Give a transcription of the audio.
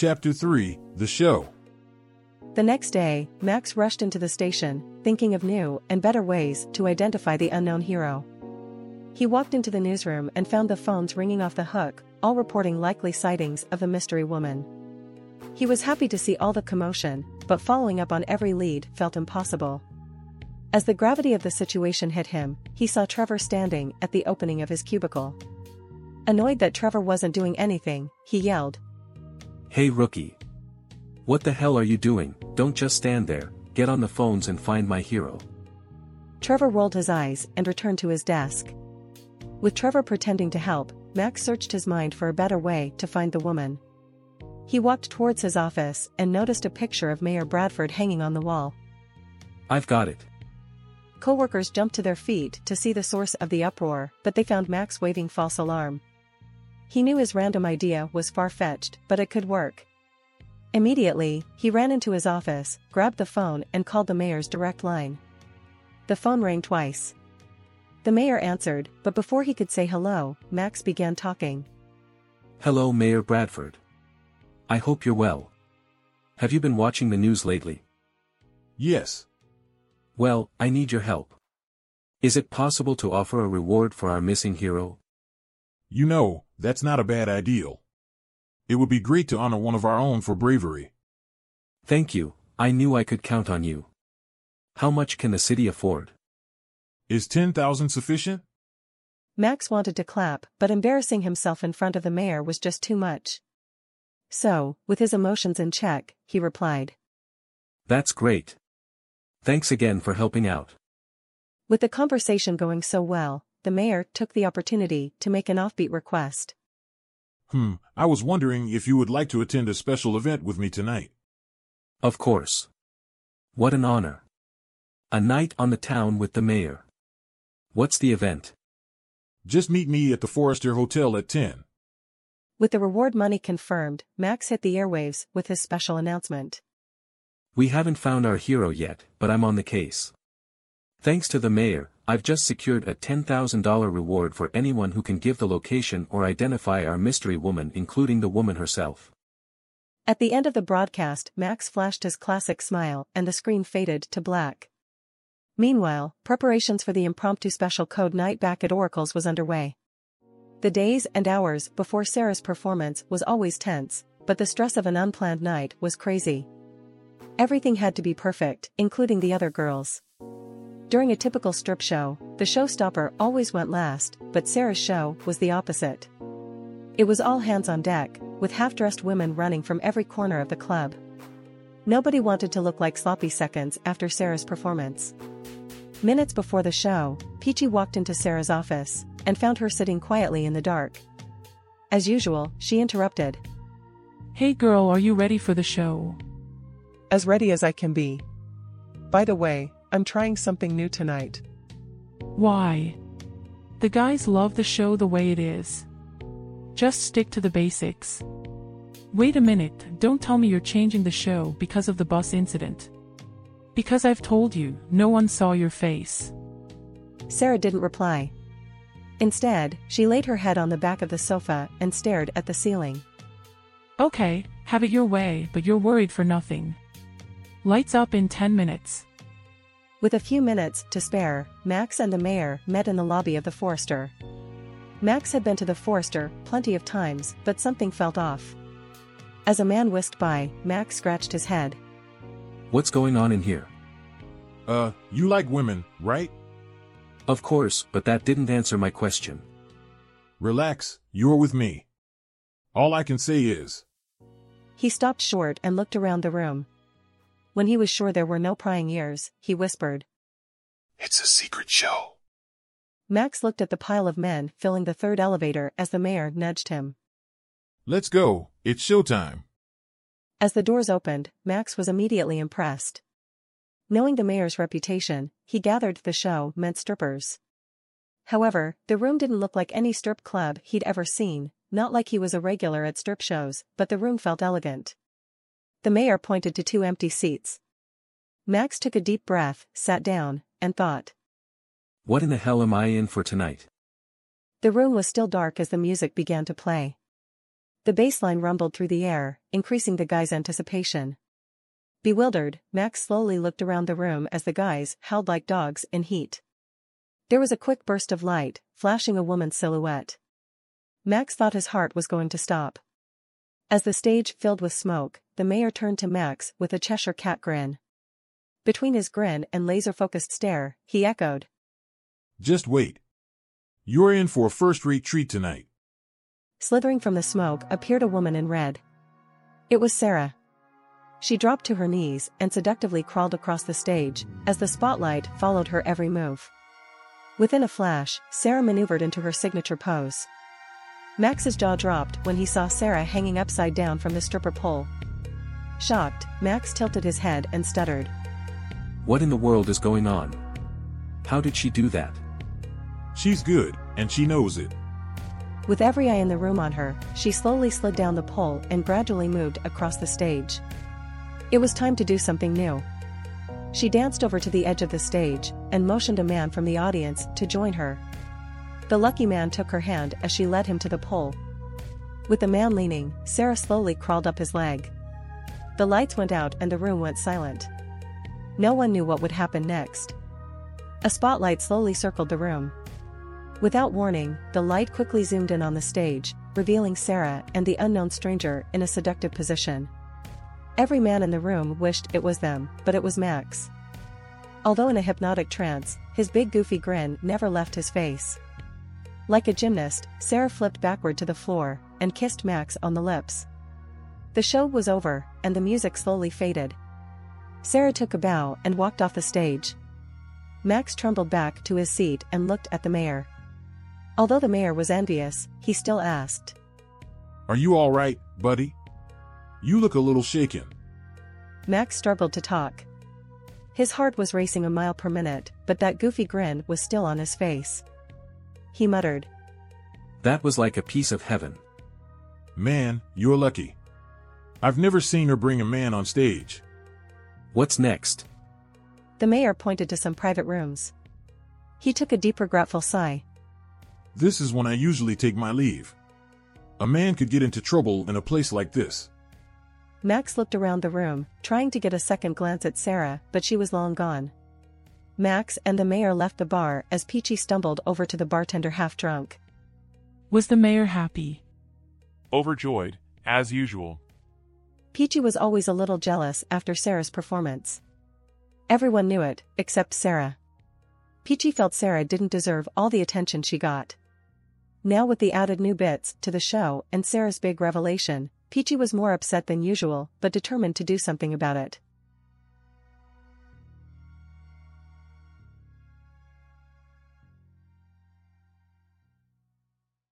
Chapter 3 The Show. The next day, Max rushed into the station, thinking of new and better ways to identify the unknown hero. He walked into the newsroom and found the phones ringing off the hook, all reporting likely sightings of the mystery woman. He was happy to see all the commotion, but following up on every lead felt impossible. As the gravity of the situation hit him, he saw Trevor standing at the opening of his cubicle. Annoyed that Trevor wasn't doing anything, he yelled, Hey rookie. What the hell are you doing? Don't just stand there, get on the phones and find my hero. Trevor rolled his eyes and returned to his desk. With Trevor pretending to help, Max searched his mind for a better way to find the woman. He walked towards his office and noticed a picture of Mayor Bradford hanging on the wall. I've got it. Coworkers jumped to their feet to see the source of the uproar, but they found Max waving false alarm. He knew his random idea was far-fetched, but it could work. Immediately, he ran into his office, grabbed the phone and called the mayor's direct line. The phone rang twice. The mayor answered, but before he could say hello, Max began talking. Hello Mayor Bradford. I hope you're well. Have you been watching the news lately? Yes. Well, I need your help. Is it possible to offer a reward for our missing hero? You know, that's not a bad ideal. It would be great to honor one of our own for bravery. Thank you, I knew I could count on you. How much can the city afford? Is 10,000 sufficient? Max wanted to clap, but embarrassing himself in front of the mayor was just too much. So, with his emotions in check, he replied. That's great. Thanks again for helping out. With the conversation going so well, the mayor took the opportunity to make an offbeat request. Hmm, I was wondering if you would like to attend a special event with me tonight. Of course. What an honor. A night on the town with the mayor. What's the event? Just meet me at the Forrester Hotel at 10. With the reward money confirmed, Max hit the airwaves with his special announcement. We haven't found our hero yet, but I'm on the case. Thanks to the mayor, I've just secured a $10,000 reward for anyone who can give the location or identify our mystery woman including the woman herself. At the end of the broadcast, Max flashed his classic smile and the screen faded to black. Meanwhile, preparations for the impromptu special code night back at Oracle's was underway. The days and hours before Sara's performance was always tense, but the stress of an unplanned night was crazy. Everything had to be perfect, including the other girls. During a typical strip show, the showstopper always went last, but Sara's show was the opposite. It was all hands on deck, with half-dressed women running from every corner of the club. Nobody wanted to look like sloppy seconds after Sara's performance. Minutes before the show, Peachy walked into Sara's office and found her sitting quietly in the dark. As usual, she interrupted. Hey girl, are you ready for the show? As ready as I can be. By the way, I'm trying something new tonight. Why? The guys love the show the way it is. Just stick to the basics. Wait a minute, don't tell me you're changing the show because of the bus incident. Because I've told you, no one saw your face. Sara didn't reply. Instead, she laid her head on the back of the sofa and stared at the ceiling. Okay, have it your way, but you're worried for nothing. Lights up in 10 minutes. With a few minutes to spare, Max and the mayor met in the lobby of the Forester. Max had been to the Forester plenty of times, but something felt off. As a man whisked by, Max scratched his head. What's going on in here? Uh, you like women, right? Of course, but that didn't answer my question. Relax, you're with me. All I can say is, He stopped short and looked around the room. When he was sure there were no prying ears, he whispered. it's a secret show. Max looked at the pile of men filling the third elevator as the mayor nudged him. Let's go, it's showtime. As the doors opened, Max was immediately impressed. Knowing the mayor's reputation, he gathered the show meant strippers. However, the room didn't look like any strip club he'd ever seen, not like he was a regular at strip shows, but the room felt elegant. The mayor pointed to two empty seats. Max took a deep breath, sat down, and thought. What in the hell am I in for tonight? The room was still dark as the music began to play. The bass line rumbled through the air, increasing the guy's anticipation. Bewildered, Max slowly looked around the room as the guys howled like dogs in heat. There was a quick burst of light, flashing a woman's silhouette. Max thought his heart was going to stop. As the stage filled with smoke, the mayor turned to Max with a Cheshire cat grin. Between his grin and laser-focused stare, he echoed. Just wait. You're in for a first-rate treat tonight. Slithering from the smoke appeared a woman in red. It was Sara. She dropped to her knees and seductively crawled across the stage, as the spotlight followed her every move. Within a flash, Sara maneuvered into her signature pose. Max's jaw dropped when he saw Sara hanging upside down from the stripper pole. Shocked, Max tilted his head and stuttered. What in the world is going on? How did she do that? She's good, and she knows it. With every eye in the room on her, she slowly slid down the pole and gradually moved across the stage. It was time to do something new. She danced over to the edge of the stage and motioned a man from the audience to join her. The lucky man took her hand as she led him to the pole. With the man leaning, Sara slowly crawled up his leg. The lights went out and the room went silent. No one knew what would happen next. A spotlight slowly circled the room. Without warning, the light quickly zoomed in on the stage, revealing Sara and the unknown stranger in a seductive position. Every man in the room wished it was them, but it was Max. Although in a hypnotic trance, his big goofy grin never left his face. Like a gymnast, Sara flipped backward to the floor and kissed Max on the lips. The show was over, and the music slowly faded. Sara took a bow and walked off the stage. Max trembled back to his seat and looked at the mayor. Although the mayor was envious, he still asked. Are you all right, buddy? You look a little shaken. Max struggled to talk. His heart was racing a mile per minute, but that goofy grin was still on his face. He muttered. That was like a piece of heaven. Man, you're lucky. I've never seen her bring a man on stage. What's next? The mayor pointed to some private rooms. He took a deep regretful sigh. This is when I usually take my leave. A man could get into trouble in a place like this. Max looked around the room, trying to get a second glance at Sara, but she was long gone. Max and the mayor left the bar as Peachy stumbled over to the bartender half drunk. Was the mayor happy? Overjoyed, as usual. Peachy was always a little jealous after Sara's performance. Everyone knew it, except Sara. Peachy felt Sara didn't deserve all the attention she got. Now with the added new bits to the show and Sara's big revelation, Peachy was more upset than usual but determined to do something about it.